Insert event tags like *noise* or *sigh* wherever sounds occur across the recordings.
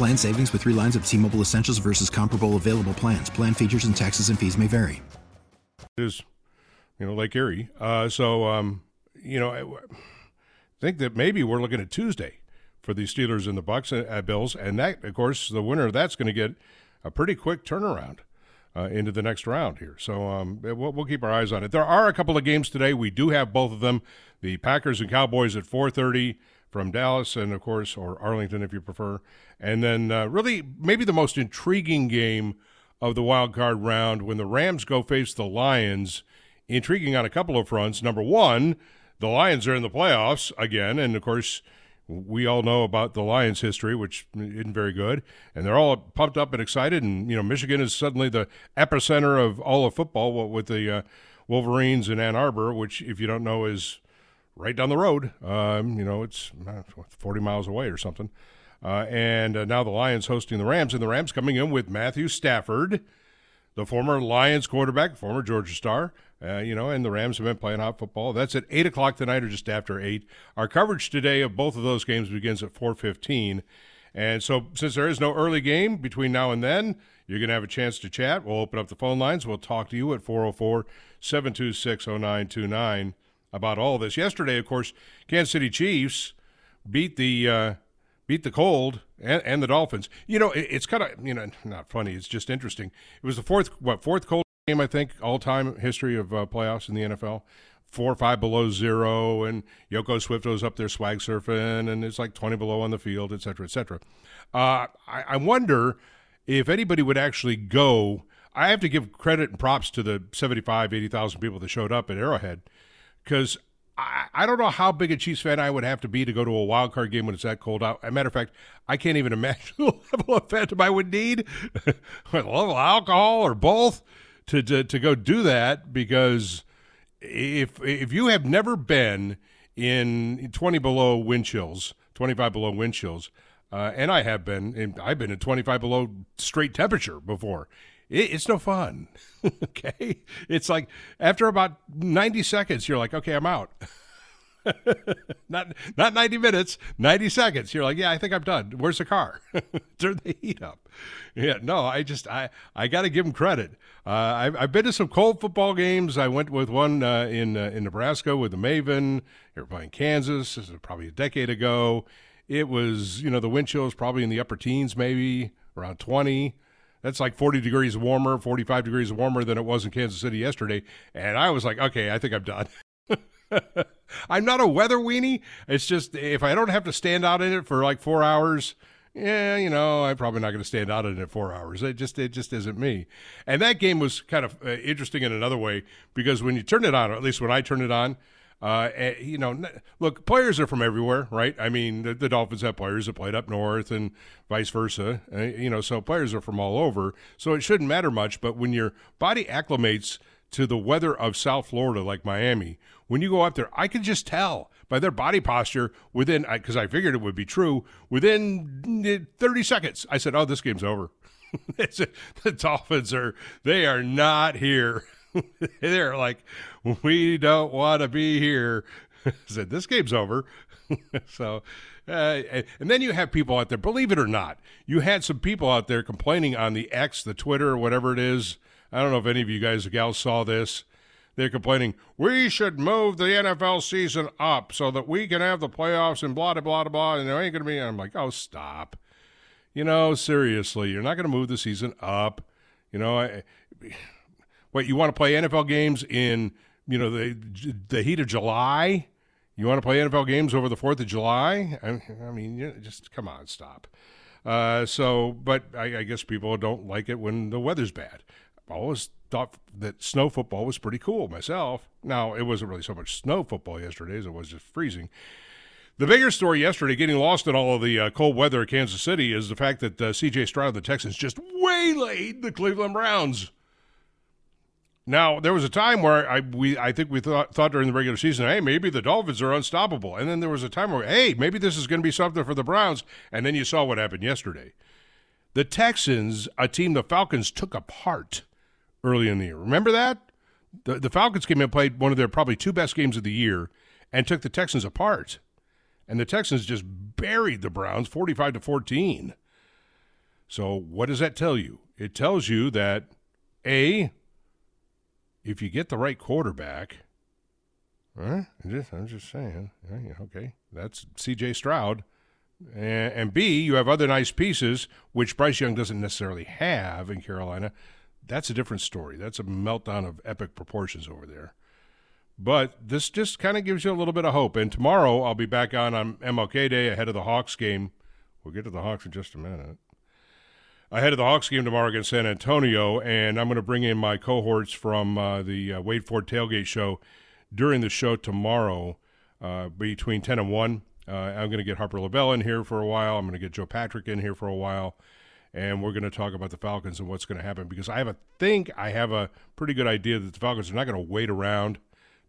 Plan savings with three lines of T Mobile Essentials versus comparable available plans. Plan features and taxes and fees may vary. Is, you know, Lake Erie. Uh, so, um, you know, I think that maybe we're looking at Tuesday for the Steelers and the Bucks uh, Bills, and that, of course, the winner of that's going to get a pretty quick turnaround. Uh, into the next round here. So um, we'll, we'll, keep our eyes on it. There are a couple of games today. We do have both of them. The Packers and Cowboys at 4:30 from Dallas, and of course, or Arlington if you prefer. And then, uh, really, maybe the most intriguing game of the wild card round when the Rams go face the Lions. Intriguing on a couple of fronts. Number one, the Lions are in the playoffs again, and of course, we all know about the Lions' history, which isn't very good, and they're all pumped up and excited. And you know, Michigan is suddenly the epicenter of all of football with the uh, Wolverines in Ann Arbor, which, if you don't know, is right down the road. Um, you know, it's uh, 40 miles away or something. Uh, and uh, now the Lions hosting the Rams, and the Rams coming in with Matthew Stafford, the former Lions quarterback, former Georgia star. Uh, you know, and the Rams have been playing hot football. That's at eight o'clock tonight, or just after eight. Our coverage today of both of those games begins at four fifteen. And so, since there is no early game between now and then, you're going to have a chance to chat. We'll open up the phone lines. We'll talk to you at 404 726 0929 about all this. Yesterday, of course, Kansas City Chiefs beat the uh, beat the Cold and, and the Dolphins. You know, it, it's kind of you know not funny. It's just interesting. It was the fourth what fourth Cold game I think all time history of uh, playoffs in the NFL. Four or five below zero, and Yoko Swift was up there swag surfing, and it's like twenty below on the field, et cetera, et cetera. Uh, I, I wonder if anybody would actually go. I have to give credit and props to the 75, 80,000 people that showed up at Arrowhead because I, I don't know how big a Chiefs fan I would have to be to go to a wild card game when it's that cold out. As a matter of fact, I can't even imagine *laughs* the level of phantom I would need, *laughs* a level of alcohol or both, to, to to go do that. Because if if you have never been in 20 below wind chills, 25 below wind chills, uh, and I have been, and I've been in 25 below straight temperature before it, it's no fun. *laughs* okay, it's like after about ninety seconds, you're like, okay, I'm out. *laughs* not not 90 minutes 90 seconds. You're like yeah i think i'm done. Where's the car? *laughs* Turn the heat up. Yeah no i just i i gotta give them credit. Uh, I've, I've been to some cold football games. I went with one uh, in uh, in nebraska with the maven. They were playing kansas this is probably a decade ago. It was you know the wind chill was probably in the upper teens maybe around 20 that's like 40 degrees warmer, 45 degrees warmer than it was in Kansas City yesterday. And I was like, okay, I think I'm done. *laughs* I'm not a weather weenie. It's just if I don't have to stand out in it for like four hours, yeah, you know, I'm probably not going to stand out in it four hours. It just it just isn't me. And that game was kind of uh, interesting in another way because when you turn it on, or at least when I turn it on, uh, eh, you know, look, players are from everywhere, right? I mean, the, the, Dolphins have players that played up north and vice versa. Uh, you know, so players are from all over. So it shouldn't matter much. But when your body acclimates to the weather of South Florida, like Miami, when you go up there, I can just tell by their body posture within, because I figured it would be true, within 30 seconds, I said, oh, this game's over. *laughs* the Dolphins are, they are not here. *laughs* *laughs* They're like, we don't want to be here. *laughs* said this game's over. *laughs* so, uh, and then you have people out there. Believe it or not, you had some people out there complaining on the X, the Twitter, whatever it is. I don't know if any of you guys or gals saw this. They're complaining we should move the NFL season up so that we can have the playoffs and blah blah blah blah. And there ain't to be. I'm like, oh, stop. You know, seriously, you're not to move the season up. You know, I, what you want to play NFL games in you know the the heat of July? You want to play NFL games over the Fourth of July? I, I mean, just come on, stop. Uh, so, but I, I, guess people don't like it when the weather's bad. I always thought that snow football was pretty cool myself. Now, it wasn't really so much snow football yesterday as it was just freezing. The bigger story yesterday, getting lost in all of the uh, cold weather at Kansas City, is the fact that uh, C.J. Stroud of the Texans just waylaid the Cleveland Browns. Now there was a time where I we I think we thought thought during the regular season, hey, maybe the Dolphins are unstoppable, and then there was a time where, hey, maybe this is going to be something for the Browns, and then you saw what happened yesterday. The Texans, a team the Falcons took apart early in the year. Remember that? The, the Falcons came in and played one of their probably two best games of the year and took the Texans apart. And the Texans just buried the Browns 45 to 14. So, what does that tell you? It tells you that A, if you get the right quarterback? I'm just, I'm just saying, okay, that's C.J. Stroud. And, and B, you have other nice pieces, which Bryce Young doesn't necessarily have in Carolina. That's a different story. That's a meltdown of epic proportions over there. But this just kind of gives you a little bit of hope. And tomorrow I'll be back on on MLK Day ahead of the Hawks game. We'll get to the Hawks in just a minute ahead of the Hawks game tomorrow against San Antonio, and I'm going to bring in my cohorts from uh, the uh, Wade Ford Tailgate Show during the show tomorrow uh, between 10 and 1. Uh, I'm going to get Harper LaBelle in here for a while. I'm going to get Joe Patrick in here for a while, and we're going to talk about the Falcons and what's going to happen because I have a think I have a pretty good idea that the Falcons are not going to wait around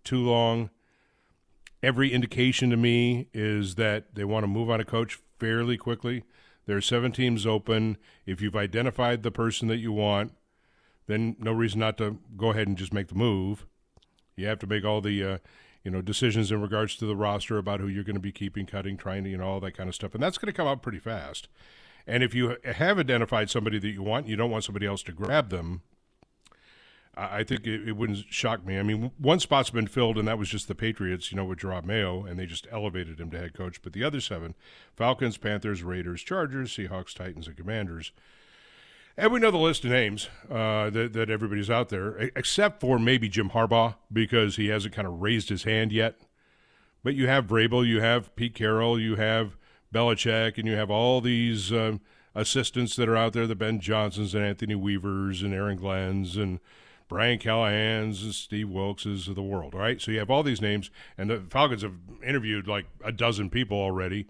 too long. Every indication to me is that they want to move on a coach fairly quickly. There are seven teams open. If you've identified the person that you want, then no reason not to go ahead and just make the move. You have to make all the uh, you know decisions in regards to the roster about who you're going to be keeping, cutting, trying to you know all that kind of stuff, and that's going to come out pretty fast. And if you have identified somebody that you want, you don't want somebody else to grab them. I think it, it, wouldn't shock me. I mean, one spot's been filled, and that was just the Patriots, you know, with Jerod Mayo, and they just elevated him to head coach. But the other seven Falcons, Panthers, Raiders, Chargers, Seahawks, Titans, and Commanders. And we know the list of names uh, that, that everybody's out there, except for maybe Jim Harbaugh, because he hasn't kind of raised his hand yet. But you have Vrabel, you have Pete Carroll, you have Belichick, and you have all these um, assistants that are out there the Ben Johnsons and Anthony Weavers and Aaron Glenn's and – Brian Callahan's and Steve Wilks's of the world, right? So you have all these names, and the Falcons have interviewed like a dozen people already.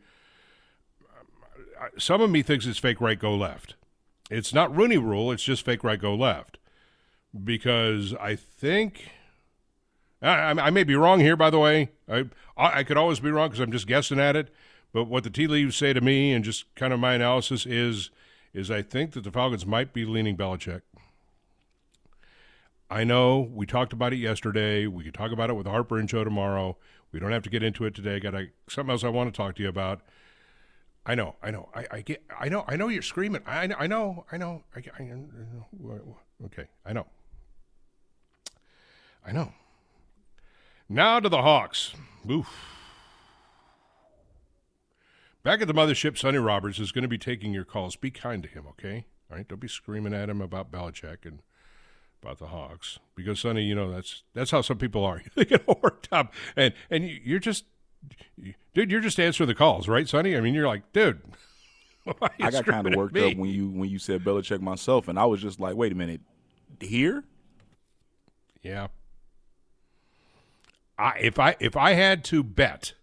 Uh, some of me thinks it's fake right, go left. It's not Rooney rule, it's just fake right, go left. Because I think. I, I may be wrong here, by the way. I, I could always be wrong because I'm just guessing at it. But what the tea leaves say to me, and just kind of my analysis is, is I think that the Falcons might be leaning Belichick. I know we talked about it yesterday. We could talk about it with Harper and Joe tomorrow. We don't have to get into it today. Got something else I want to talk to you about. I know, I know, I, I get, I know, I know you're screaming. I, I know, I know, I, I, okay, I know, I know. Now to the Hawks. Oof. Back at the mothership, Sonny Roberts is going to be taking your calls. Be kind to him, okay? All right, don't be screaming at him about Belichick and about the Hawks because Sonny, you know that's that's how some people are. *laughs* they get worked up, and and you're just, dude, you're just answering the calls, right, Sonny? I mean, you're like, dude. *laughs* I got kind of worked up when you when you said Belichick myself, and I was just like, wait a minute, here? Yeah. I if I if I had to bet,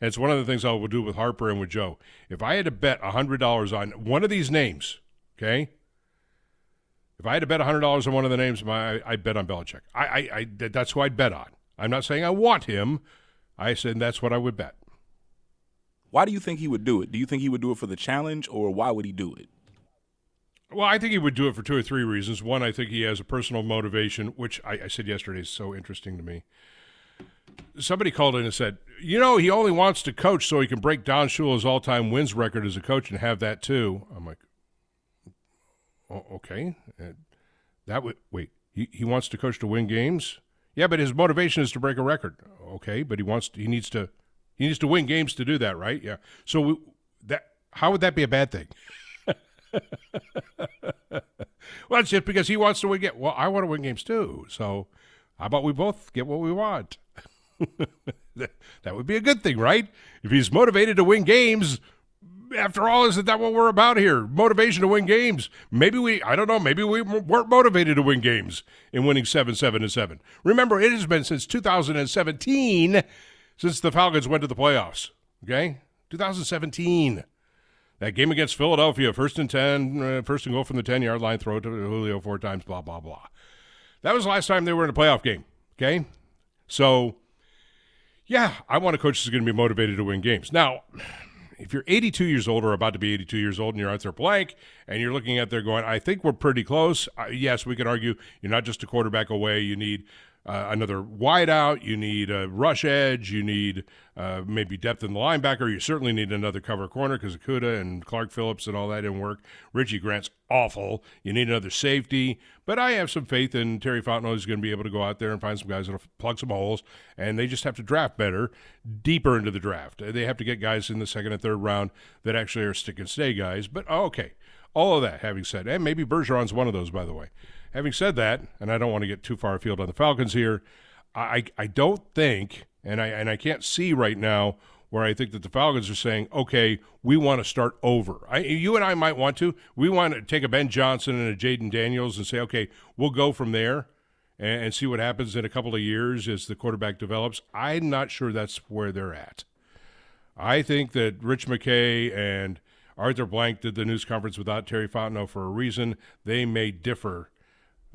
it's one of the things I will do with Harper and with Joe. If I had to bet hundred dollars on one of these names, okay, if I had to bet hundred dollars on one of the names, my I, bet on Belichick. I, I, I, that's who I'd bet on. I'm not saying I want him. I said that's what I would bet. Why do you think he would do it? Do you think he would do it for the challenge, or why would he do it? Well, I think he would do it for two or three reasons. One, I think he has a personal motivation, which I, I said yesterday is so interesting to me. Somebody called in and said, "You know, he only wants to coach so he can break Don Shula's all-time wins record as a coach and have that too." I'm like, okay. Uh, that would wait. He he wants to coach to win games. Yeah, but his motivation is to break a record. Okay, but he wants to, he needs to he needs to win games to do that, right? Yeah. So we, that how would that be a bad thing? *laughs* well, it's just because he wants to win games. Well, I want to win games too. So how about we both get what we want? *laughs* that would be a good thing, right? If he's motivated to win games, after all, isn't that what we're about here? Motivation to win games. Maybe we, I don't know, maybe we weren't motivated to win games in winning 7 7 and 7. Remember, it has been since 2017 since the Falcons went to the playoffs. Okay? 2017. That game against Philadelphia, first and 10, uh, first and goal from the 10 yard line, throw to Julio four times, blah, blah, blah. That was the last time they were in a playoff game. Okay? So, yeah, I want a coach that's going to be motivated to win games. Now, if you're 82 years old or about to be 82 years old and you're Arthur Blank and you're looking at there going, I think we're pretty close. Uh, yes, we can argue you're not just a quarterback away. You need uh, another wideout. You need a rush edge. You need uh, maybe depth in the linebacker. You certainly need another cover corner because Okudah and Clark Phillips and all that didn't work. Richie Grant's awful. You need another safety. But I have some faith in Terry Fontenot is going to be able to go out there and find some guys that'll plug some holes. And they just have to draft better, deeper into the draft. They have to get guys in the second and third round that actually are stick and stay guys. But oh, okay, all of that having said, and maybe Bergeron's one of those, by the way. Having said that, and I don't want to get too far afield on the Falcons here, I, I don't think, and I and I can't see right now where I think that the Falcons are saying, okay, we want to start over. I, you and I might want to. We want to take a Ben Johnson and a Jayden Daniels and say, okay, we'll go from there and, and see what happens in a couple of years as the quarterback develops. I'm not sure that's where they're at. I think that Rich McKay and Arthur Blank did the news conference without Terry Fontenot for a reason. They may differ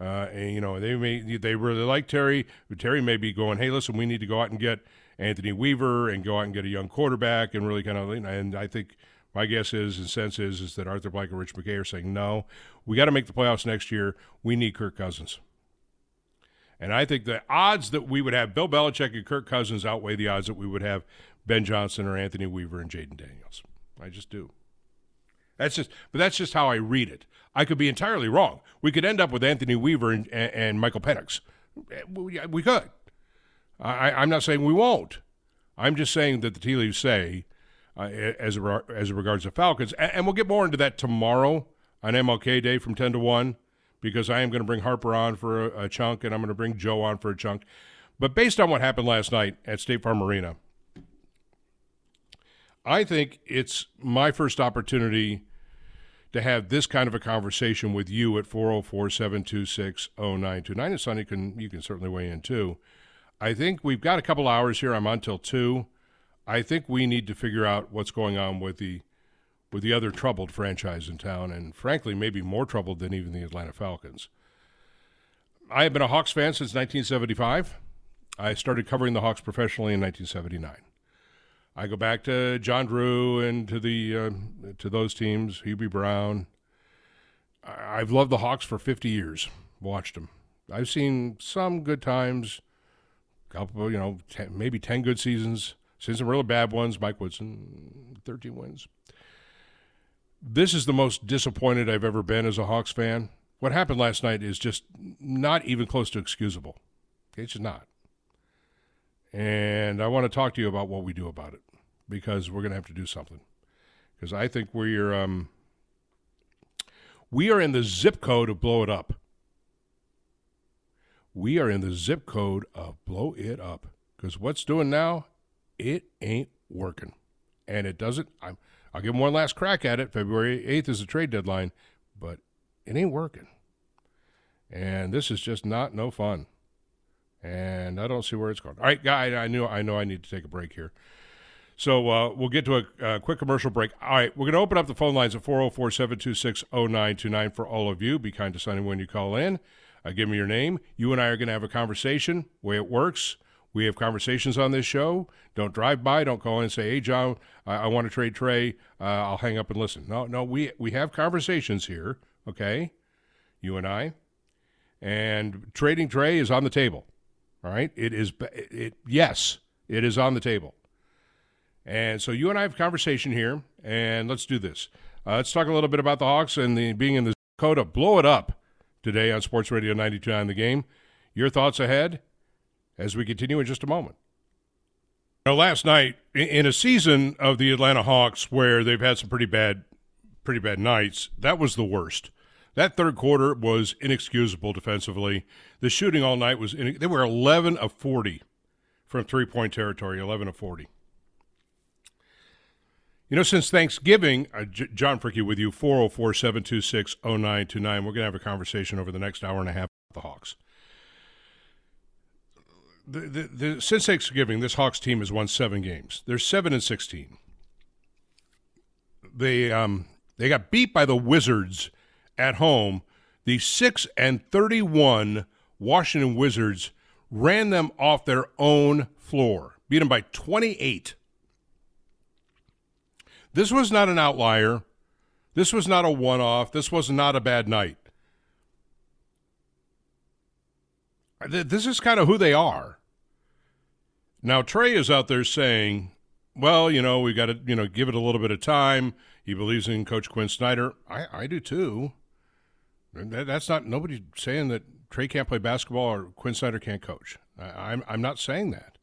uh, and, you know, they may they really like Terry. Terry may be going, hey, listen, we need to go out and get Anthony Weaver and go out and get a young quarterback and really kind of. And I think my guess is and sense is is that Arthur Blank and Rich McKay are saying, no, we got to make the playoffs next year. We need Kirk Cousins. And I think the odds that we would have Bill Belichick and Kirk Cousins outweigh the odds that we would have Ben Johnson or Anthony Weaver and Jayden Daniels. I just do. That's just, but that's just how I read it. I could be entirely wrong. We could end up with Anthony Weaver and, and, Michael Penix. We could. I, I'm not saying we won't. I'm just saying that the tea leaves say, uh, as as regards the Falcons, and, and we'll get more into that tomorrow on MLK Day from 10 to 1 because I am going to bring Harper on for a, a, chunk and I'm going to bring Joe on for a chunk. But based on what happened last night at State Farm Arena, I think it's my first opportunity to have this kind of a conversation with you at 404-726-0929. And Sonny, can, you can certainly weigh in too. I think we've got a couple hours here. I'm on till 2. I think we need to figure out what's going on with the with the other troubled franchise in town, and frankly, maybe more troubled than even the Atlanta Falcons. I have been a Hawks fan since 1975. I started covering the Hawks professionally in 1979. I go back to John Drew and to the uh, to those teams, Hubie Brown. I've loved the Hawks for 50 years. Watched them. I've seen some good times, couple, you know, ten, maybe 10 good seasons. Seen some really bad ones. Mike Woodson, 13 wins. This is the most disappointed I've ever been as a Hawks fan. What happened last night is just not even close to excusable. It's just not. And I want to talk to you about what we do about it because we're going to have to do something. Because I think we're um, we are in the zip code of blow it up. We are in the zip code of blow it up. Because what's doing now, it ain't working, and it doesn't. I'm, I'll give them one last crack at it. February eighth is the trade deadline, but it ain't working. And this is just not no fun and I don't see where it's going. All right, guy, I knew I know I need to take a break here. So uh, we'll get to a, a, quick commercial break. All right, we're going to open up the phone lines at 404 726 0929 for all of you. Be kind to Sonny when you call in. Uh, give me your name. You and I are going to have a conversation, way it works. We have conversations on this show. Don't drive by. Don't call in and say, "Hey, John, I, I want to trade Trey." Uh, I'll hang up and listen. No, no, we we have conversations here. Okay, you and I, and trading Trey is on the table. All right. It is, it, yes, it is on the table. And so you and I have a conversation here, and let's do this. Uh, let's talk a little bit about the Hawks and the being in the Dakota. Blow it up today on Sports Radio 92.9 The Game. Your thoughts ahead as we continue in just a moment. Now, last night, in a season of the Atlanta Hawks where they've had some pretty bad pretty bad nights. That was the worst. That third quarter was inexcusable defensively. The shooting all night was in, they were 11 of 40 from three point territory, 11 of 40. You know, since Thanksgiving, uh, J- John Fricke with you, 404 726 0929. We're going to have a conversation over the next hour and a half with the Hawks. The, the, the, since Thanksgiving, this Hawks team has won seven games. They're 7 and 16. They, um, they got beat by the Wizards at home. The 6 and 31 Washington Wizards ran them off their own floor, beat them by 28. This was not an outlier. This was not a one off. This was not a bad night. This is kind of who they are. Now, Trey is out there saying, well, you know, we got to, you know, give it a little bit of time. He believes in Coach Quin Snyder. I, I do too. That's not, nobody's saying that Trey can't play basketball or Quin Snyder can't coach. I, I'm, I'm not saying that.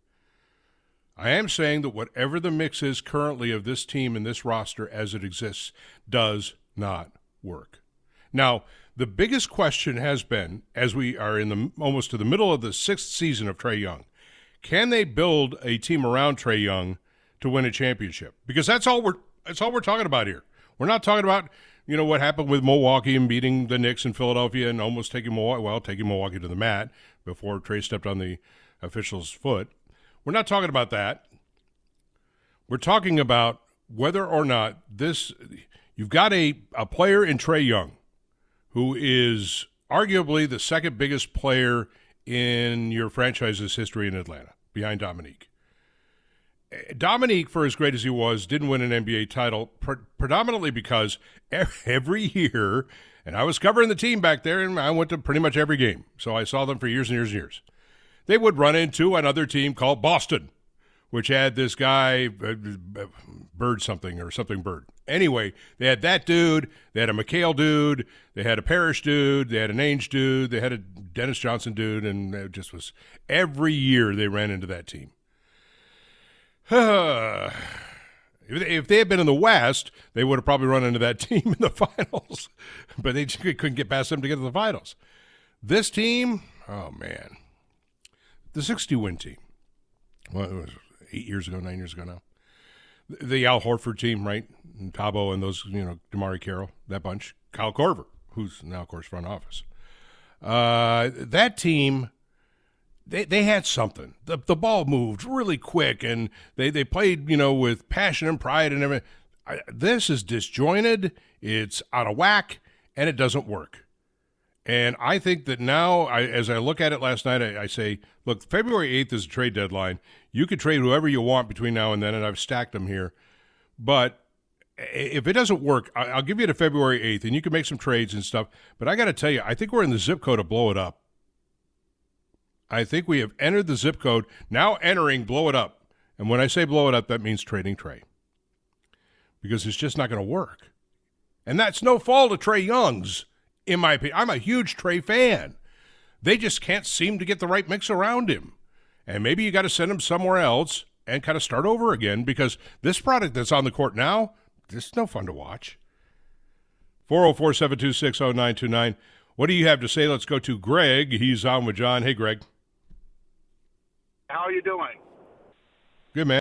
I am saying that whatever the mix is currently of this team and this roster as it exists does not work. Now, the biggest question has been, as we are in the almost to the middle of the sixth season of Trey Young, can they build a team around Trey Young to win a championship? Because that's all we're that's all we're talking about here. We're not talking about you know what happened with Milwaukee and beating the Knicks in Philadelphia and almost taking Milwaukee well taking Milwaukee to the mat before Trey stepped on the official's foot. We're not talking about that. We're talking about whether or not this you've got a, a player in Trey Young who is arguably the second biggest player in your franchise's history in Atlanta, behind Dominique. Dominique, for as great as he was, didn't win an NBA title pre- predominantly because every year, and I was covering the team back there, and I went to pretty much every game, so I saw them for years and years and years they would run into another team called Boston, which had this guy, uh, Bird something or something Bird. Anyway, they had that dude, they had a McHale dude, they had a Parish dude, they had an Ainge dude, they had a Dennis Johnson dude, and it just was every year they ran into that team. *sighs* if they had been in the West, they would have probably run into that *laughs* team in the finals, but they couldn't get past them to get to the finals. This team, oh man, the 60 win team. Well, it was eight years ago, nine years ago now. The Al Horford team, right? And Thabo and those, you know, DeMarre Carroll, that bunch. Kyle Korver, who's now, of course, front office. Uh, that team, they, they had something. The, the ball moved really quick, and they, they played, you know, with passion and pride and everything. I, this is disjointed, it's out of whack, and it doesn't work. And I think that now, I, as I look at it last night, I, I, say, look, February 8th is a trade deadline. You could trade whoever you want between now and then, and I've stacked them here. But if it doesn't work, I, will give you to February 8th, and you can make some trades and stuff. But I got to tell you, I think we're in the zip code to blow it up. I think we have entered the zip code, now entering blow it up. And when I say blow it up, that means trading Trey Because it's just not going to work. And that's no fault of Trey Young's in my opinion. I'm a huge Trey fan. They just can't seem to get the right mix around him. And maybe you got to send him somewhere else and kind of start over again because this product that's on the court now, this is no fun to watch. 404 726 0929. What do you have to say? Let's go to Greg. He's on with John. Hey, Greg. How are you doing? Good, man.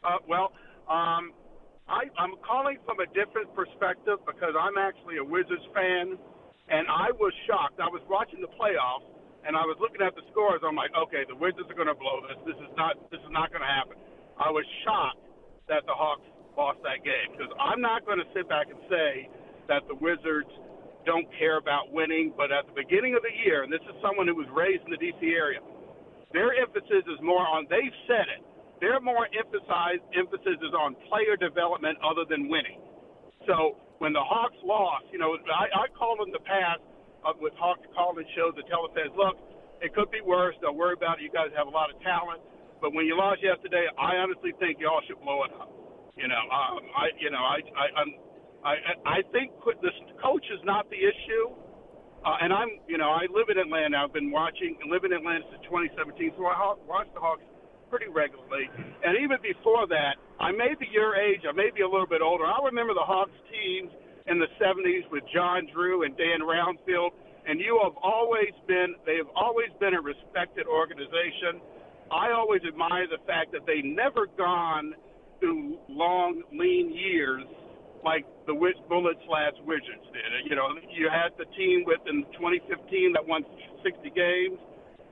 Uh, well, um, I, I'm calling from a different perspective because I'm actually a Wizards fan, and I was shocked. I was watching the playoffs, and I was looking at the scores. I'm like, okay, the Wizards are going to blow this. This is not. This is not going to happen. I was shocked that the Hawks lost that game because I'm not going to sit back and say that the Wizards don't care about winning. But at the beginning of the year, and this is someone who was raised in the D.C. area, their emphasis is more on. They've said it their more emphasized emphasis is on player development other than winning. So when the Hawks lost, you know, I, I called in the past uh, with Hawks calling shows that tell us, look, it could be worse. Don't worry about it. You guys have a lot of talent. But when you lost yesterday, I honestly think y'all should blow it up. You know, um, I, you know, I, I, I'm, I, I think the coach is not the issue. Uh, and I'm, you know, I live in Atlanta. I've been watching, live in Atlanta since 2017, so I watched the Hawks pretty regularly. And even before that, I may be your age, I may be a little bit older. I remember the Hawks teams in the 70s with John Drew and Dan Roundfield, and you have always been, they have always been a respected organization. I always admire the fact that they never gone through long, lean years like the Bullets slash Wizards did. You know, you had the team with in 2015 that won 60 games.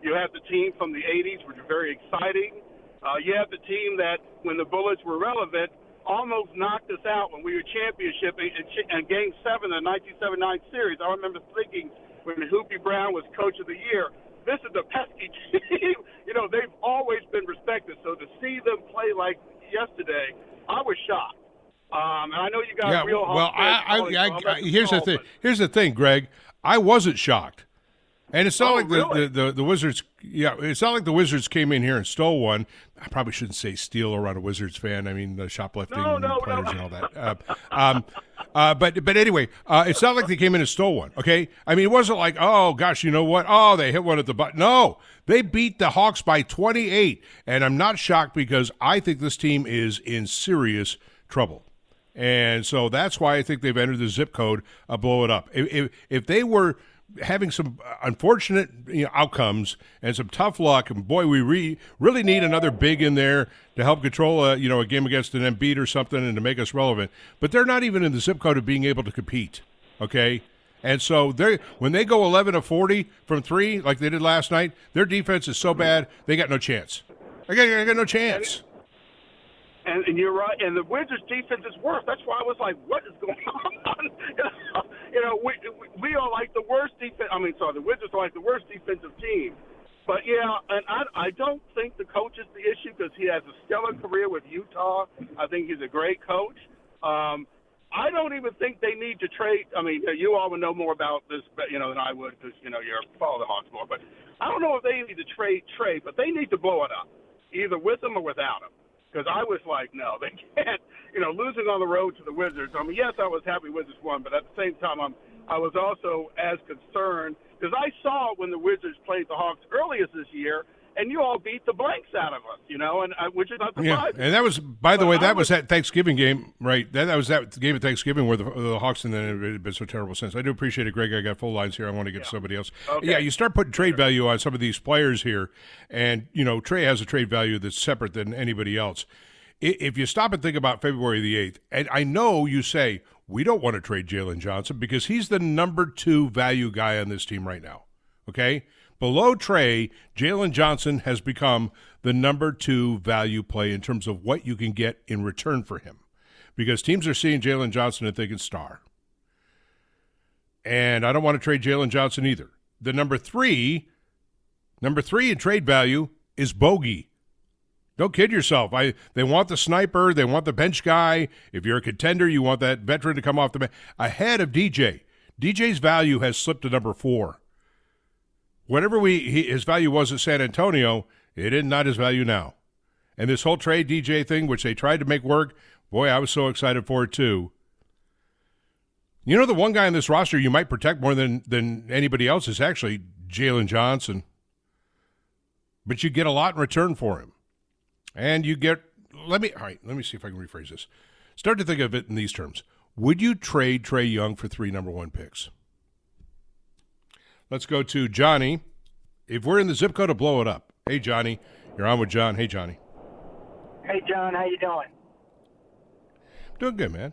You had the team from the 80s, which were very exciting. Uh, you have the team that, when the Bullets were relevant, almost knocked us out when we were championship in, in Game Seven of the 1979 series. I remember thinking when Hubie Brown was Coach of the Year, this is a pesky team. *laughs* you know, they've always been respected. So to see them play like yesterday, I was shocked. Um, and I know you got yeah, real. Well, I, I, I, I here's the thing. Here's the thing, Greg. I wasn't shocked, and it's not oh, like the, really? the, the, the Wizards. Yeah, it's not like the Wizards came in here and stole one. I probably shouldn't say steal around a Wizards fan. I mean, the shoplifting no, no, players no. and all that. Uh, um, uh, but but anyway, uh, it's not like they came in and stole one. Okay, I mean, it wasn't like oh gosh, you know what? Oh, they hit one at the butt. No, they beat the Hawks by 28, and I'm not shocked because I think this team is in serious trouble. And so that's why I think they've entered the zip code uh, blow it up. If, if, they were having some unfortunate you know, outcomes and some tough luck, and boy, we re- really need another big in there to help control a you know a game against an Embiid or something and to make us relevant. But they're not even in the zip code of being able to compete. Okay. And so they when they go 11 to 40 from three, like they did last night, their defense is so bad they got no chance. I got, they got no chance. And, and you're right. And the Wizards' defense is worse. That's why I was like, "What is going *laughs* on?" *laughs* you know, we we are like the worst defense. I mean, sorry, the Wizards are like the worst defensive team. But yeah, and I I don't think the coach is the issue because he has a stellar career with Utah. I think he's a great coach. Um, I don't even think they need to trade. I mean, you all would know more about this, you know, than I would because you know you're follow the Hawks more. But I don't know if they need to trade trade, but they need to blow it up, either with them or without them because I was like, no, they *laughs* can't. You know, losing on the road to the Wizards. I mean, yes, I was happy Wizards won, but at the same time, I'm I was also as concerned because I saw when the Wizards played the Hawks earlier this year, and you all beat the blanks out of us. You know, and I, which is not Yeah, surprising. and that was, by the But way, that was was- that Thanksgiving game, right? That, that was that game at Thanksgiving where the, the Hawks and then it had been so terrible since. I do appreciate it, Greg. I got full lines here. I want to get to somebody else. Okay. Yeah, you start putting trade value on some of these players here, and you know Trey has a trade value that's separate than anybody else. If you stop and think about February the eighth, and I know you say we don't want to trade Jalen Johnson because he's the number two value guy on this team right now. Okay. Below Trey, Jalen Johnson has become the number two value play in terms of what you can get in return for him. Because teams are seeing Jalen Johnson and thinking star. And I don't want to trade Jalen Johnson either. The number three, number three in trade value is Bogi. Don't kid yourself. I they want the sniper, they want the bench guy. If you're a contender, you want that veteran to come off the bench ahead of DJ. DJ's value has slipped to number four. Whatever we he, his value was at San Antonio, it is not his value now. And this whole trade DJ thing, which they tried to make work, boy, I was so excited for it too. You know, the one guy on this roster you might protect more than than anybody else is actually Jalen Johnson. But you get a lot in return for him. And you get let me all right, let me see if I can rephrase this. Start to think of it in these terms. Would you trade Trey Young for three number one picks? Let's go to Johnny. If we're in the zip code to blow it up. Hey Johnny. You're on with John. Hey Johnny. Hey, John, how you doing? Doing good, man.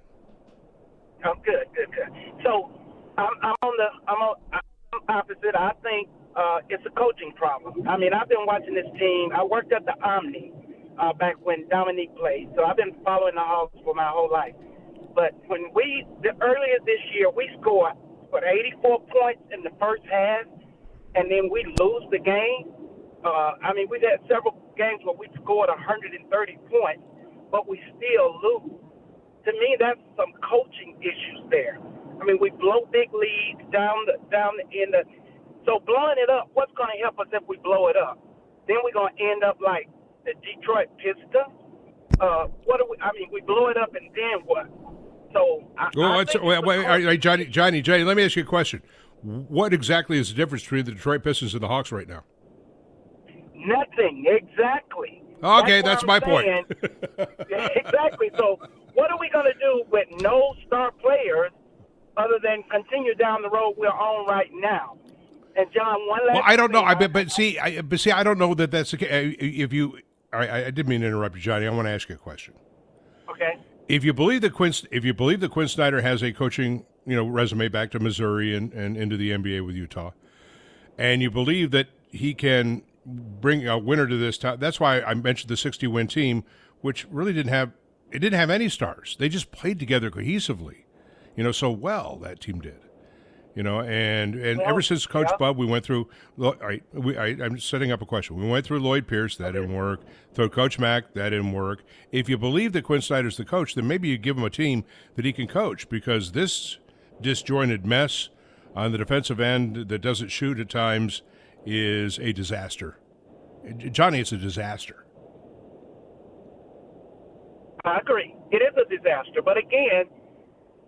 Oh, good, good, good. So, I'm, I'm on the I'm on I'm opposite. I think uh, it's a coaching problem. I mean, I've been watching this team. I worked at the Omni uh, back when Dominique played, so I've been following the Hawks for my whole life. But when we the earlier this year, we scored what 84 points in the first half, and then we lose the game. Uh, I mean, we've had several games where we scored 130 points, but we still lose. To me, that's some coaching issues there. I mean, we blow big leads down the down the, in the. So blowing it up, what's going to help us if we blow it up? Then we're going to end up like the Detroit Pistons. Uh, what do we? I mean, we blow it up and then what? So I, Well, I wait, it's wait, all coaching right, Johnny, Johnny, Johnny, let me ask you a question. What exactly is the difference between the Detroit Pistons and the Hawks right now? Nothing exactly. Okay, that's, that's my saying. point. exactly. So, what are we going to do with no star players other than continue down the road we're on right now? And John, one last. Well, I don't know. I but, but see, I, but see, I don't know that that's the case. Uh, if you, I, I didn't mean to interrupt you, Johnny. I want to ask you a question. Okay. If you believe that Quin, if you believe that Quin Snyder has a coaching, you know, resume back to Missouri and, and into the NBA with Utah, and you believe that he can bring a winner to this time, that's why I mentioned the 60 win team, which really didn't have it didn't have any stars. They just played together cohesively, you know, so well that team did you know, and and well, ever since Coach yeah. We went through. All right, we, I, am setting up a question. We went through Lloyd Pierce, that okay. didn't work. Through Coach Mack, that didn't work. If you believe that Quin Snyder's the coach, then maybe you give him a team that he can coach because this disjointed mess on the defensive end that doesn't shoot at times is a disaster. Johnny, it's a disaster. I agree. It is a disaster, but again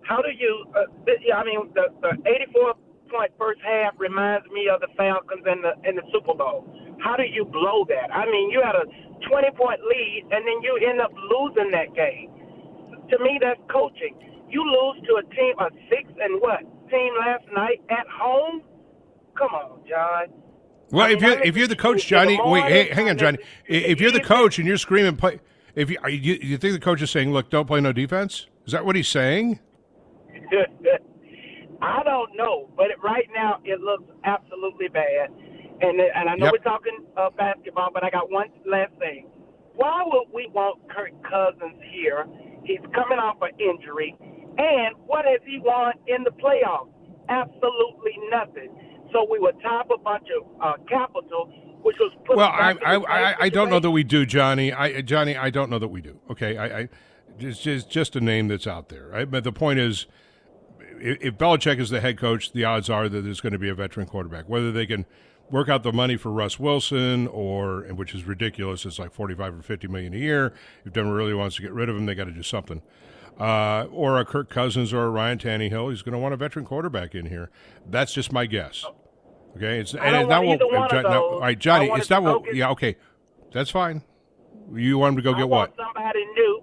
how do you? Uh, I mean, the, the 84 point first half reminds me of the Falcons in the in the Super Bowl. How do you blow that? I mean, you had a 20 point lead and then you end up losing that game. To me, that's coaching. You lose to a team, a six and what team last night at home? Come on, John. Well, I mean, if you're if you're the coach, Johnny, wait, hang on, Johnny. If you're the coach and you're screaming, play. If you, you you think the coach is saying, "Look, don't play no defense," is that what he's saying? *laughs* I don't know, but it, right now it looks absolutely bad. And and I know yep. we're talking uh, basketball, but I got one last thing. Why would we want Kirk Cousins here? He's coming off an injury, and what has he won in the playoffs? Absolutely nothing. So we would top a bunch of uh, capital, which was put. Well, I I, I, I don't know that we do, Johnny. I Johnny, I don't know that we do. Okay, I, I it's just just a name that's out there. Right? But the point is if Belichick is the head coach, the odds are that there's going to be a veteran quarterback. Whether they can work out the money for Russ Wilson, or which is ridiculous, it's like 45 or 50 million a year. If Denver really wants to get rid of him, they got to do something. Uh, or a Kirk Cousins or a Ryan Tannehill, he's going to want a veteran quarterback in here. That's just my guess. Okay, it's and it's not what. Uh, now, all right, Johnny, it's not what. Yeah, okay, that's fine. You want him to go I get what? Somebody new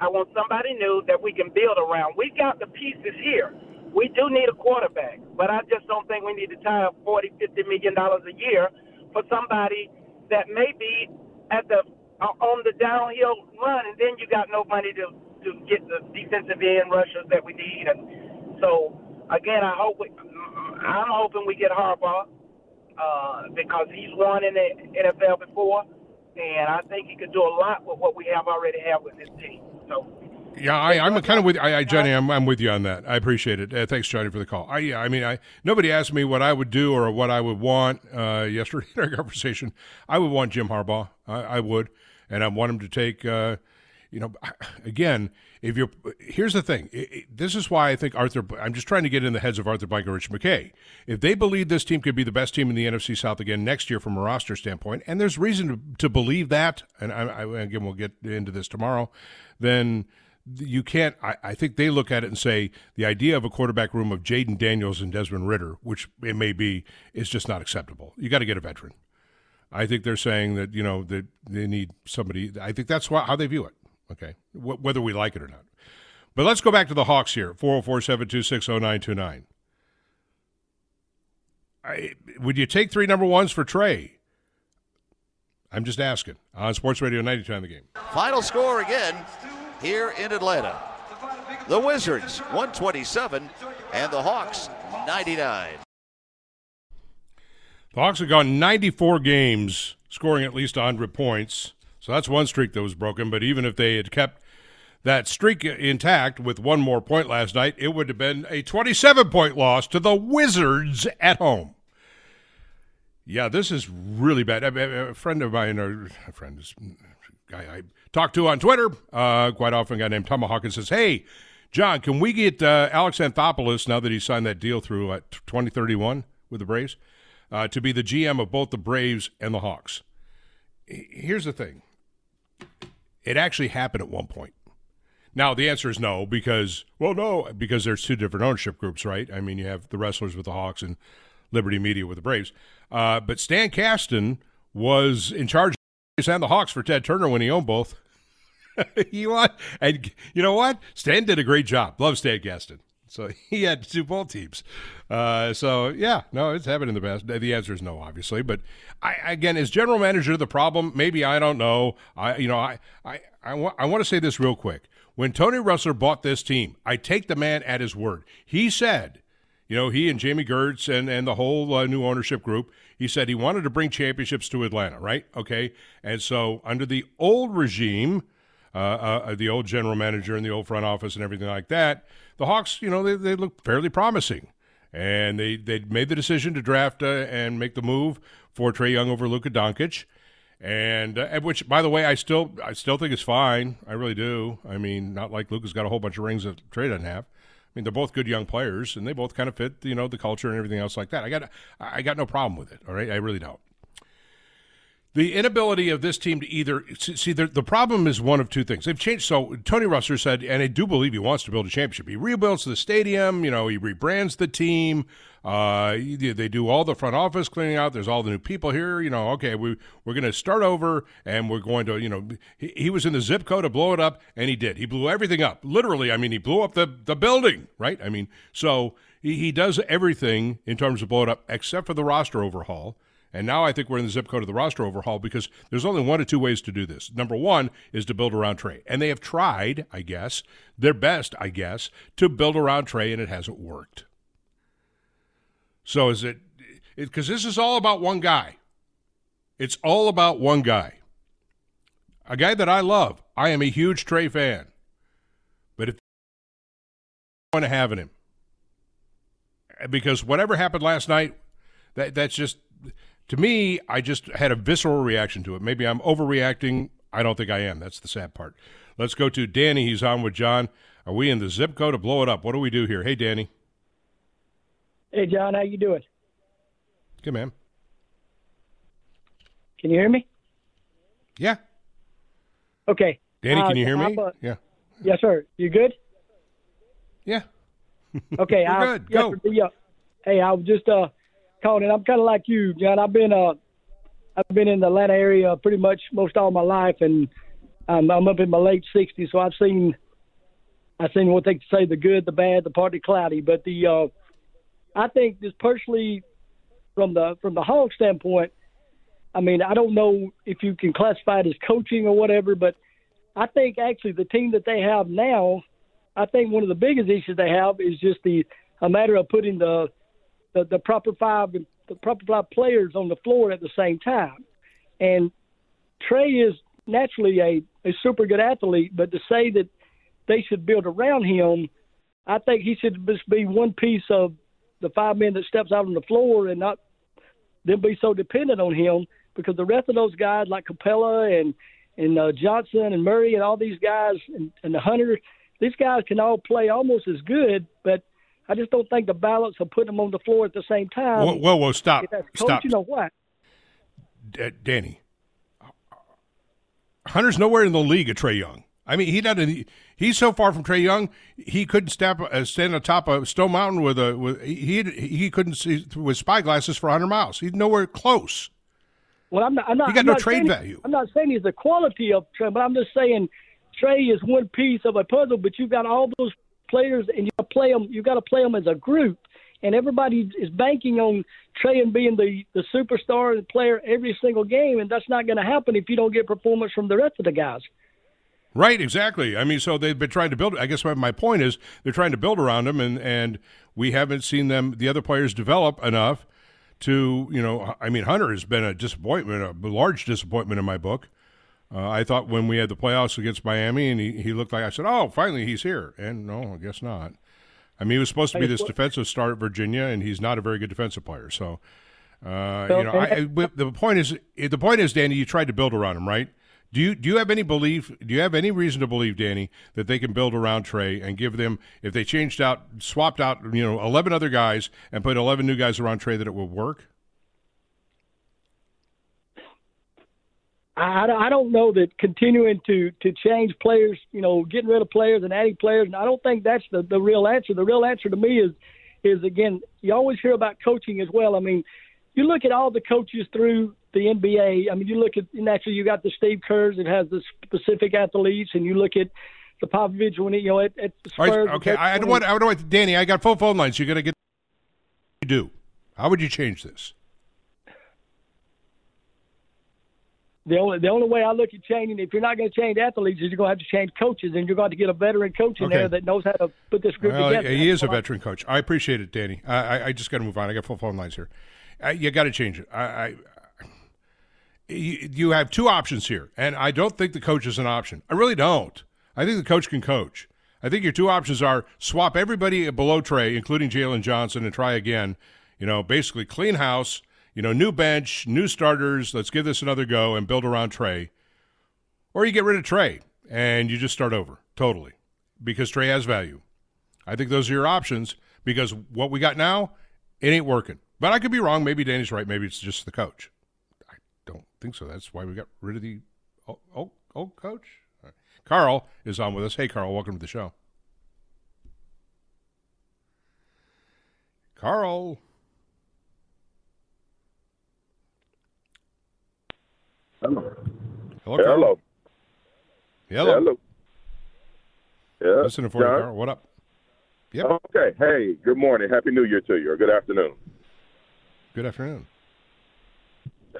I want somebody new that we can build around. We got the pieces here. We do need a quarterback, but I just don't think we need to tie up forty, fifty million dollars a year for somebody that may be at the uh, on the downhill run, and then you got no money to to get the defensive end rushers that we need. And so again, I hope we, I'm hoping we get Harbaugh uh, because he's won in the NFL before, and I think he could do a lot with what we have already have with his team. So. Yeah, I, am kind of with I, I Johnny. I'm, I'm with you on that. I appreciate it. Uh, thanks, Johnny, for the call. I, yeah, I mean, I nobody asked me what I would do or what I would want uh, *laughs* yesterday in our conversation. I would want Jim Harbaugh. I, I would, and I want him to take. Uh, you know, again, if you're here's the thing. It, it, this is why I think Arthur. I'm just trying to get in the heads of Arthur Blank and Rich McKay. If they believe this team could be the best team in the NFC South again next year from a roster standpoint, and there's reason to, to believe that, and I, I, again we'll get into this tomorrow then you can't. I, I, think they look at it and say the idea of a quarterback room of Jayden Daniels and Desmond Ridder, which it may be, is just not acceptable. You got to get a veteran. I think they're saying that you know that they need somebody. I think that's why, how they view it. Okay, w- whether we like it or not. But let's go back to the Hawks here. 404-726-0929. I, would you take three number ones for Trey? I'm just asking. On Sports Radio 92 on the game. Final score again here in Atlanta. The Wizards 127 and the Hawks 99. The Hawks have gone 94 games, scoring at least 100 points. So that's one streak that was broken. But even if they had kept that streak intact with one more point last night, it would have been a 27 point loss to the Wizards at home. Yeah, this is really bad. A friend of mine, or a friend, is guy I talk to on Twitter, uh, quite often, a guy named Tomahawk, and says, "Hey, John, can we get uh, Alex Anthopoulos now that he signed that deal through uh, 2031 with the Braves uh, to be the GM of both the Braves and the Hawks?" Here's the thing: it actually happened at one point. Now the answer is no because well, no, because there's two different ownership groups, right? I mean, you have the Resslers with the Hawks and Liberty Media with the Braves. Uh, but Stan Kasten was in charge. Of and the Hawks for Ted Turner when he owned both. *laughs* you want and you know what? Stan did a great job. Love Stan Kasten. So *laughs* he had two both teams. Uh, so yeah, no, it's happened in the past. The answer is no, obviously. But I, again, as general manager, the problem maybe I don't know. I you know I I I, wa- I want to say this real quick. When Tony Ressler bought this team, I take the man at his word. He said, you know, he and Jami Gertz and and the whole uh, new ownership group. He said he wanted to bring championships to Atlanta, right? Okay, and so under the old regime. Uh, uh, the old general manager and the old front office and everything like that the Hawks, you know, they, they look fairly promising. And they, they made the decision to draft uh, and make the move for Trae Young over Luka Doncic. And uh, which, by the way, I still I still think is fine. I really do. I mean, not like Luka's got a whole bunch of rings that Trae doesn't have. I mean, they're both good young players, and they both kind of fit, you know, the culture and everything else like that. I got I got no problem with it. All right, I really don't the inability of this team to either see the, the problem is one of two things. They've changed. So Tony Ressler said, and I do believe he wants to build a championship. He rebuilds the stadium. You know, he rebrands the team. Uh, they do all the front office cleaning out. There's all the new people here. You know, okay, we we're going to start over, and we're going to, you know, he, he was in the zip code to blow it up, and he did. He blew everything up. Literally, I mean, he blew up the the building. Right? I mean, so he, he does everything in terms of blow it up, except for the roster overhaul. And now I think we're in the zip code of the roster overhaul because there's only one or two ways to do this. Number one is to build around Trae. And they have tried, I guess, their best, I guess, to build around Trae, and it hasn't worked. So is it because this is all about one guy? It's all about one guy. A guy that I love. I am a huge Trae fan. But if going to have him, because whatever happened last night, that that's just to me, I just had a visceral reaction to it. Maybe I'm overreacting. I don't think I am. That's the sad part. Let's go to Danny. He's on with John. Are we in the zip code to blow it up? What do we do here? Hey, Danny. Hey, John. How you doing? Good, man. Can you hear me? Yeah. Okay. Danny, Uh, can you hear me? Uh, yeah. Yes, sir. You good? Yeah. *laughs* Okay. We're I, good. Go. Yeah. Hey, I was just uh in. I'm kind of like you, John. I've been uh I've been in the Atlanta area pretty much most all my life, and um, I'm up in my late 60s, so I've seen I've seen what they say the good, the bad, the partly cloudy. But the uh, I think just personally, from the from the Hawk standpoint, I mean I don't know if you can classify it as coaching or whatever, but I think actually the team that they have now, I think one of the biggest issues they have is just the a matter of putting the the, the proper five the proper five players on the floor at the same time. And Trae is naturally a, a super good athlete, but to say that they should build around him, I think he should just be one piece of the five men that steps out on the floor and not then be so dependent on him because the rest of those guys like Capela and and uh, Johnson and Murray and all these guys and, and the Hunter, these guys can all play almost as good, but I just don't think the balance of putting them on the floor at the same time. Whoa, whoa, whoa, stop. Stop. coaching or what? D- Danny. Hunter's nowhere in the league of Trae Young. I mean, he doesn't. He's so far from Trae Young, he couldn't step, uh, stand on top of Stone Mountain with a. With, he he couldn't see with spy glasses for 100 miles. He's nowhere close. Well, I'm not. I'm not. He got I'm no trade value. I'm not saying he's the quality of Trae, but I'm just saying Trae is one piece of a puzzle. But you've got all those players, and you play them. You got to play them as a group. And everybody is banking on Trae and being the the superstar and player every single game, and that's not going to happen if you don't get performance from the rest of the guys. Right, exactly. I mean, so they've been trying to build. I guess my, point is they're trying to build around him, and and we haven't seen them the other players develop enough to you know. I mean, Hunter has been a disappointment, a large disappointment in my book. Uh, I thought when we had the playoffs against Miami, and he, he looked like I said, "Oh, finally he's here," and no, I guess not. I mean, he was supposed to be this defensive star at Virginia, and he's not a very good defensive player. So, uh, you know, I, I, the point is, the point is, Danny, you tried to build around him, right? Do you do you have any belief? Do you have any reason to believe, Danny, that they can build around Trae and give them if they changed out, swapped out, you know, eleven other guys and put eleven new guys around Trae, that it will work? I, I don't know that continuing to to change players, you know, getting rid of players and adding players, and I don't think that's the the real answer. The real answer to me is is again, you always hear about coaching as well. I mean, you look at all the coaches through the NBA. I mean, you look at naturally you got the Steve Kerrs. It has the specific athletes, and you look at the Popovich when he, you know at, at the Spurs. Right, okay, I, I don't want. I don't want. Danny, I got full phone lines. You got to get. You do. How would you change this? The only the only way I look at changing, if you're not going to change athletes, is you're going to have to change coaches, and you're going to get a veteran coach in Okay. there that knows how to put this group Well, together. he is a I- veteran coach. I appreciate it, Danny. I, I, I just got to move on. I got full phone lines here. I, you got to change it. I, I, you, you have two options here, and I don't think the coach is an option. I really don't. I think the coach can coach. I think your two options are swap everybody below Trae, including Jalen Johnson, and try again. You know, basically clean house. You know, new bench, new starters. Let's give this another go and build around Trae. Or you get rid of Trae and you just start over totally because Trae has value. I think those are your options because what we got now, it ain't working. But I could be wrong. Maybe Danny's right. Maybe it's just the coach. I don't think so. That's why we got rid of the old, old, old coach. Carl is on with us. Hey, Carl, welcome to the show. Carl. Hello. Hello. Hello. Hello. Hello. Yeah. Listening for you, Carl. What up? Yep. Okay. Hey, good morning. Happy New Year to you, or good afternoon. Good afternoon.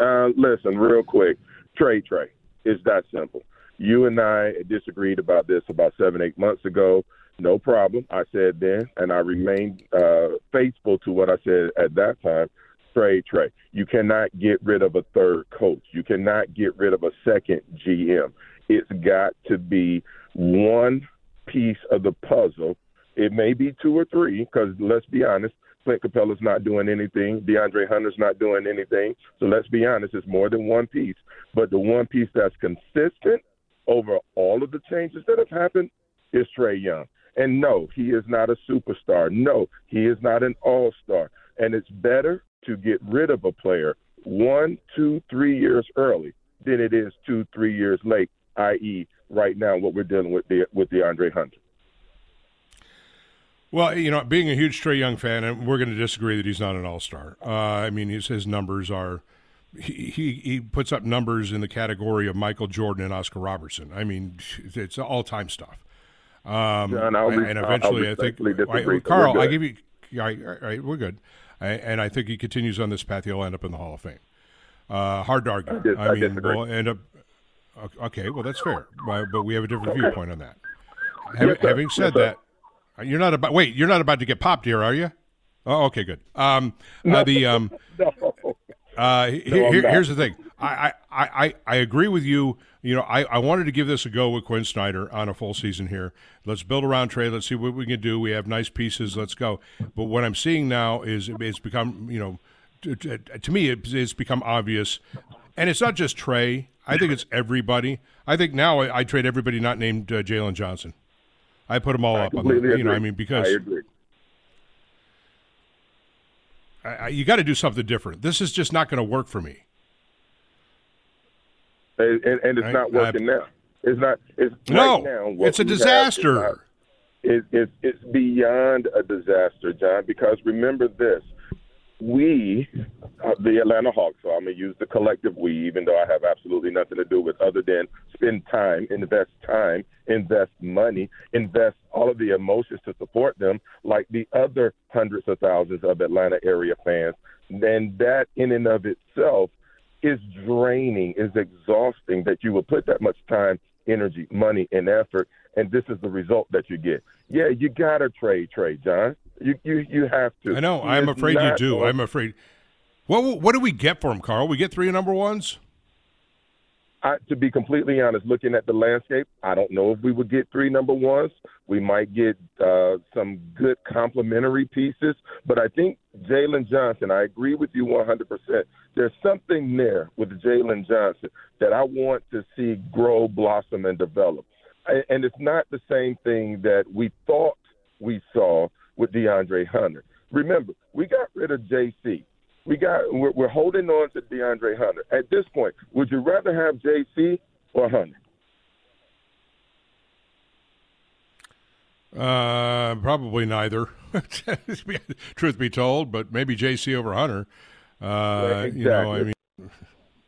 Uh, listen, real quick. Trae, Trae. It's that simple. You and I disagreed about this about seven, eight months ago. No problem. I said then, and I remained uh, faithful to what I said at that time. Trae, Trae. You cannot get rid of a third coach. You cannot get rid of a second GM. It's got to be one piece of the puzzle. It may be two or three, because let's be honest, Clint Capela's not doing anything. DeAndre Hunter's not doing anything. So let's be honest, it's more than one piece. But the one piece that's consistent over all of the changes that have happened is Trae Young. And no, he is not a superstar. No, he is not an all star. And it's better to get rid of a player one, two, three years early than it is two, three years late, i.e., right now, what we're dealing with the, with DeAndre Hunter. Well, you know, being a huge Trae Young fan, and we're going to disagree that he's not an All Star. Uh, I mean, his, his numbers are. He, he he puts up numbers in the category of Michael Jordan and Oscar Robertson. I mean, it's all time stuff. Um, John, I'll and I'll eventually, I think, I- Carl, I give you, all right, all right, we're good, and I think he continues on this path. He'll end up in the Hall of Fame. Uh, hard to argue. I dis- I mean, disagree. we'll end up. Okay, well, that's fair, but, we have a different viewpoint on that. Having, Yes, having said Yes, that, uh, you're not about. Wait, you're not about to get popped here, are you? Oh, okay, good. Um, uh, the um, *laughs* No. uh, he- No, here- here's the thing. I, I, I, I agree with you. You know, I, I wanted to give this a go with Quin Snyder on a full season here. Let's build around Trae. Let's see what we can do. We have nice pieces. Let's go. But what I'm seeing now is it's become, you know, to, to, to me, it's, it's become obvious. And it's not just Trae. I think it's everybody. I think now I, I trade everybody not named uh, Jalen Johnson. I put them all I up on the, completely you know, I mean, because I agree. I, I, you got to do something different. This is just not going to work for me. And, and, and it's I- not working now. It's not. It's No, right now, it's a we have is disaster. not- It, it, it's beyond a disaster, John. Because remember this: we, uh, the Atlanta Hawks. So I'm gonna use the collective we, even though I have absolutely nothing to do with other than spend time, invest time, invest money, invest all of the emotions to support them, like the other hundreds of thousands of Atlanta area fans. Then that, in and of itself, is draining, is exhausting that you will put that much time, energy, money, and effort, and this is the result that you get. Yeah, you gotta trade, trade, John. You you you have to. I know. I'm afraid you do. I'm afraid. What what do we get for him, Carl? We get three number ones. I, to be completely honest, looking at the landscape, I don't know if we would get three number ones. We might get uh, some good complementary pieces, but I think Jalen Johnson. I agree with you 100. percent There's something there with Jalen Johnson that I want to see grow, blossom, and develop. And it's not the same thing that we thought we saw with DeAndre Hunter. Remember, we got rid of JC. We got we're, we're holding on to DeAndre Hunter. At this point, would you rather have JC or Hunter? Uh, probably neither. *laughs* Truth be told, but maybe JC over Hunter. Uh, Right, You know, I mean,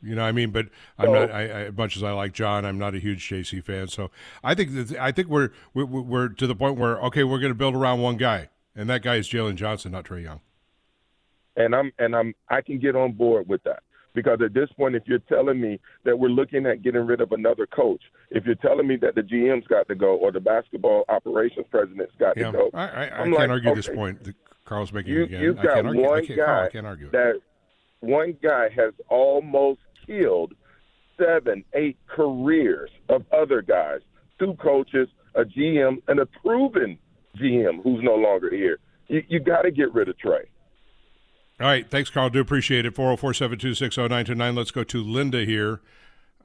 You know, I mean, but I'm not. I, I, as much as I like John, I'm not a huge JC fan. So I think that I think we're we're, we're to the point where okay, we're going to build around one guy, and that guy is Jalen Johnson, not Trae Young. And I'm and I'm I can get on board with that because at this point, if you're telling me that we're looking at getting rid of another coach, if you're telling me that the GM's got to go or the basketball operations president's got yeah, to go, I, I, I can't like, argue okay, this point that Carl's making you, again. You've I got can't argue, one can't, guy Carl, I can't argue. that one guy has almost killed seven, eight careers of other guys, two coaches, a GM, and a proven GM who's no longer here. You, you got to get rid of Trae. All right. Thanks, Carl. Do appreciate it. 404 726 0929. Let's go to Linda here.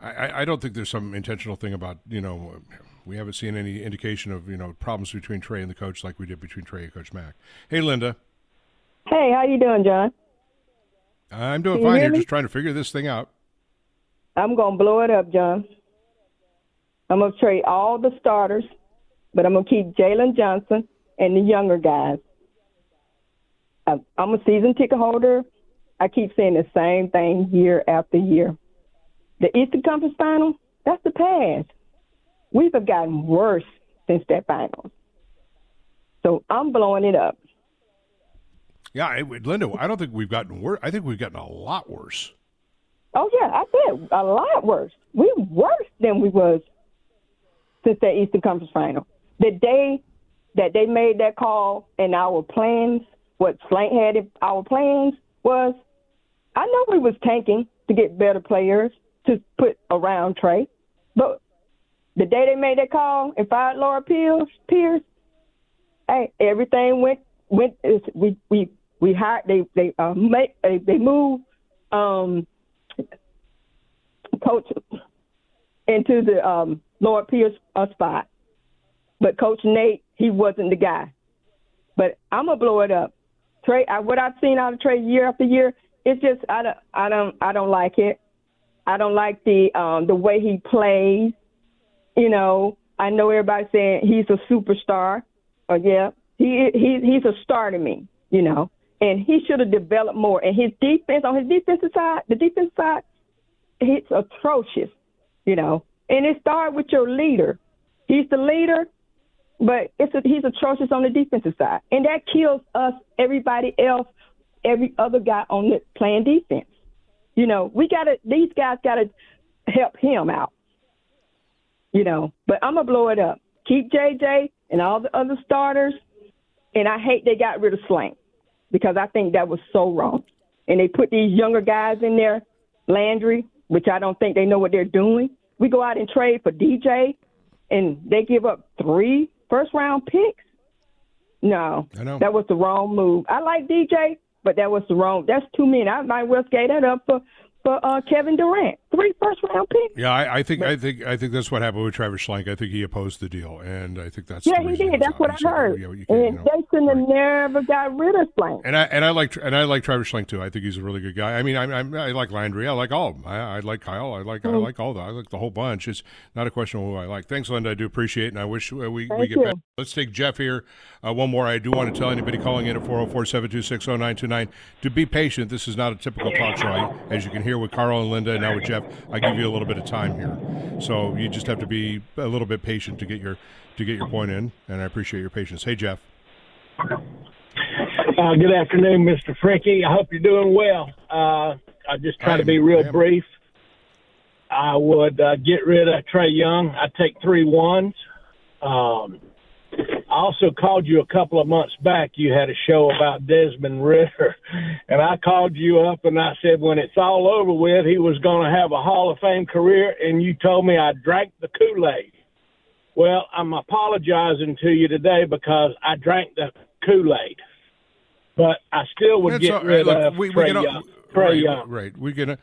I, I don't think there's some intentional thing about, you know, we haven't seen any indication of, you know, problems between Trae and the coach like we did between Trae and Coach Mack. Hey, Linda. Hey, how you doing, John? I'm doing Can you fine hear here, just trying to figure this thing out. I'm gonna blow it up, John. I'm gonna trade all the starters, but I'm gonna keep Jalen Johnson and the younger guys. I'm I'm a season ticket holder. I keep saying the same thing year after year. The Eastern Conference Final, that's the past. We've gotten worse since that final. So I'm blowing it up. Yeah, I, Linda, I don't think we've gotten worse. I think we've gotten a lot worse. Oh yeah, I said a lot worse. We worse than we was since that Eastern Conference final. The day that they made that call and our plans, what Schlenk had in our plans was, I know we was tanking to get better players to put around Trae, but the day they made that call and fired Lloyd Pierce, Pierce, hey, everything went went. We we we hired they they uh, make they, they moved um coach into the um Lloyd Pierce uh, spot. But Coach Nate, he wasn't the guy. But I'm gonna blow it up. Trae, I, what I've seen out of Trae year after year, it's just I don't I don't I don't like it. I don't like the um the way he plays. You know, I know everybody saying he's a superstar. Or yeah, he he he's a star to me. You know, and he should have developed more. And his defense on his defensive side, the defense side, it's atrocious, you know. And it started with your leader. He's the leader, but it's a, he's atrocious on the defensive side, and that kills us. Everybody else, every other guy on the playing defense. You know, we got to. These guys got to help him out. You know, but I'm gonna blow it up. Keep JJ and all the other starters, and I hate they got rid of Schlenk because I think that was so wrong. And they put these younger guys in there, Landry, which I don't think they know what they're doing. We go out and trade for DJ, and they give up three first round picks. No, I know. that was the wrong move. I like DJ, but that was the wrong. That's too many. I might well skate that up for for uh, Kevin Durant. Three first round picks. Yeah, I, I think I think I think that's what happened with Travis Schlenk. I think he opposed the deal, and I think that's yeah, he did. That's what I heard. yeah, you can't, you and know. they shouldn't never got rid of Schlenk. And I and I like and I like Travis Schlenk too. I think he's a really good guy. I mean, I, I, I like Landry. I like all of them. I, I like Kyle. I like I Mm. like all the I like the whole bunch. It's not a question of who I like. Thanks, Linda. I do appreciate it, and I wish uh, we, we get you. back. Let's take Jeff here. Uh, one more. I do want to tell anybody calling in at 404-726-0929 to be patient. This is not a typical talk show. As you can hear with Carl and Linda, and now with Jeff, I give you a little bit of time here. So you just have to be a little bit patient to get your to get your point in, and I appreciate your patience. Hey, Jeff. Uh, good afternoon, Mr. Frankie. I hope you're doing well. Uh, I just try to be real brief. I would uh, get rid of Trae Young. I'd take three ones. Um, I also called you a couple of months back. You had a show about Desmond Ridder, *laughs* and I called you up and I said when it's all over with, he was going to have a Hall of Fame career, and you told me I drank the Kool Aid. Well, I'm apologizing to you today because I drank the Kool Aid, but I still would That's get all- rid look, of we, we Trae Young. Trae right, Young. right. We can. Uh,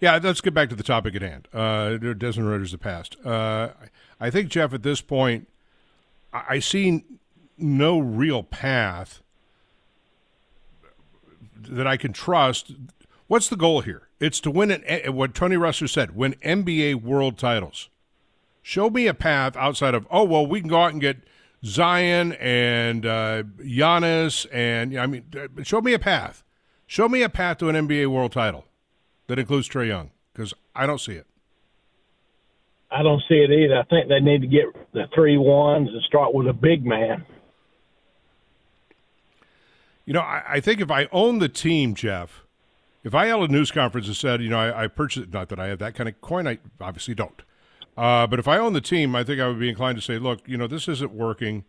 yeah, let's get back to the topic at hand. Uh, Desmond Ridder's the past. Uh, I think Jeff, at this point, I, see no real path that I can trust. What's the goal here? It's to win an eh, what Tony Ressler said: win NBA World titles. Show me a path outside of oh well, we can go out and get Zion and uh, Giannis and I mean, uh, show me a path. Show me a path to an NBA World title that includes Trae Young Because I don't see it. I don't see it either. I think they need to get the three ones and start with a big man. You know, I, I think if I own the team, Jeff, if I held a news conference and said, you know, I, I purchased, not that I have that kind of coin, I obviously don't. Uh, but if I own the team, I think I would be inclined to say, look, you know, this isn't working.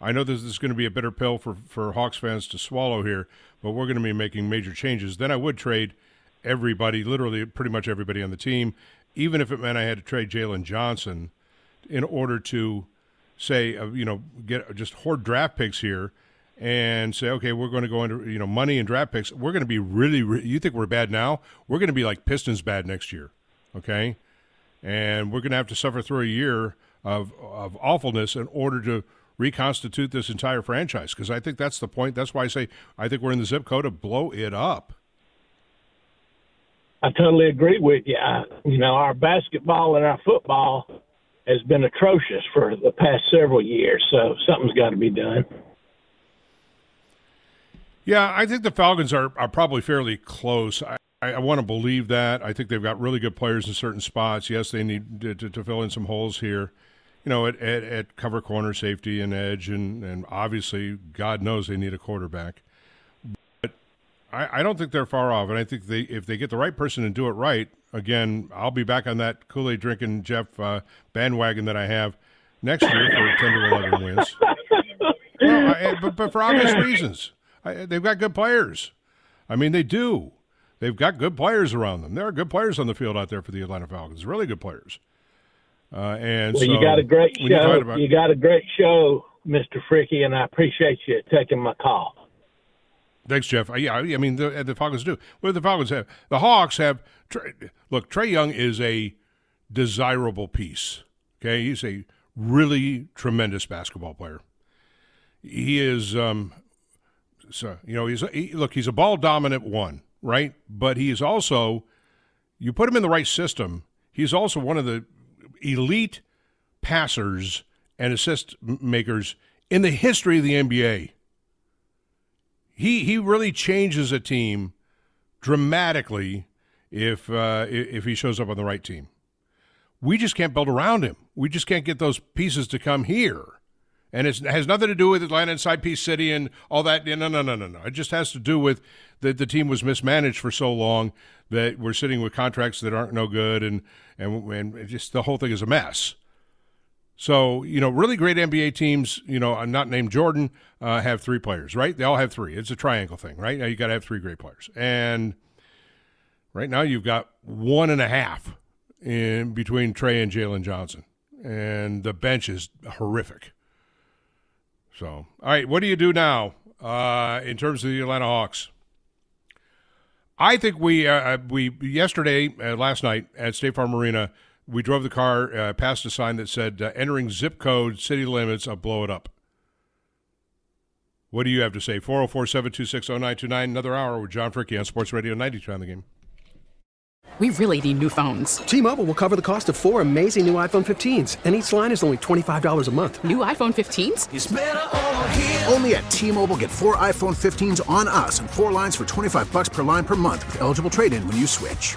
I know this is going to be a bitter pill for, for Hawks fans to swallow here, but we're going to be making major changes. Then I would trade everybody, literally pretty much everybody on the team, even if it meant I had to trade Jalen Johnson in order to say, uh, you know, get just hoard draft picks here and say, okay, we're going to go into, you know, money and draft picks. We're going to be really, really, you think we're bad now? We're going to be like Pistons bad next year, okay? And we're going to have to suffer through a year of, of awfulness in order to reconstitute this entire franchise because I think that's the point. That's why I say I think we're in the zip code to blow it up. I totally agree with you. I, you know, our basketball and our football has been atrocious for the past several years, so something's got to be done. Yeah, I think the Falcons are, are probably fairly close. I, I, want to believe that. I think they've got really good players in certain spots. Yes, they need to, to, to fill in some holes here, you know, at, at, at, cover corner safety and edge, and, and obviously, God knows they need a quarterback. I, I don't think they're far off, and I think they if they get the right person and do it right, again, I'll be back on that Kool Aid drinking Jeff uh, bandwagon that I have next year for ten to eleven wins. well, I, but, but, for obvious reasons, I, they've got good players. I mean, they do. They've got good players around them. There are good players on the field out there for the Atlanta Falcons. Really good players. Uh, and well, so you got a great show. You, about, you got a great show, Mister Fricke, and I appreciate you taking my call. Thanks, Jeff. Uh, yeah, I mean the the Falcons do. What do the Falcons have? The Hawks have. Look, Trae Young is a desirable piece. Okay, he's a really tremendous basketball player. He is, um, so you know, he's he, look, he's a ball dominant one, right? But he is also, you put him in the right system. He's also one of the elite passers and assist makers in the history of the NBA he he really changes a team dramatically if uh, if he shows up on the right team. We just can't build around him. We just can't get those pieces to come here. And it has nothing to do with Atlanta and Side Piece City and all that. No, no, no, no, no. It just has to do with that the team was mismanaged for so long that we're sitting with contracts that aren't no good, and and and just the whole thing is a mess. So, you know, really great NBA teams, you know, not named Jordan, uh, have three players, right? They all have three. It's a triangle thing, right? Now you got to have three great players. And right now you've got one and a half in between Trae and Jalen Johnson. And the bench is horrific. So, all right, what do you do now uh, in terms of the Atlanta Hawks? I think we uh, we yesterday uh, last night at State Farm Arena we drove the car uh, past a sign that said uh, entering zip code city limits i'll blow it up. What do you have to say? 404 726 0929. Another hour with John Fricke on Sports Radio 92 on the game. We really need new phones. T Mobile will cover the cost of four amazing new iPhone 15s, and each line is only $25 a month. New iPhone 15s? Only at T Mobile get four iPhone 15s on us and four lines for 25 bucks per line per month with eligible trade in when you switch.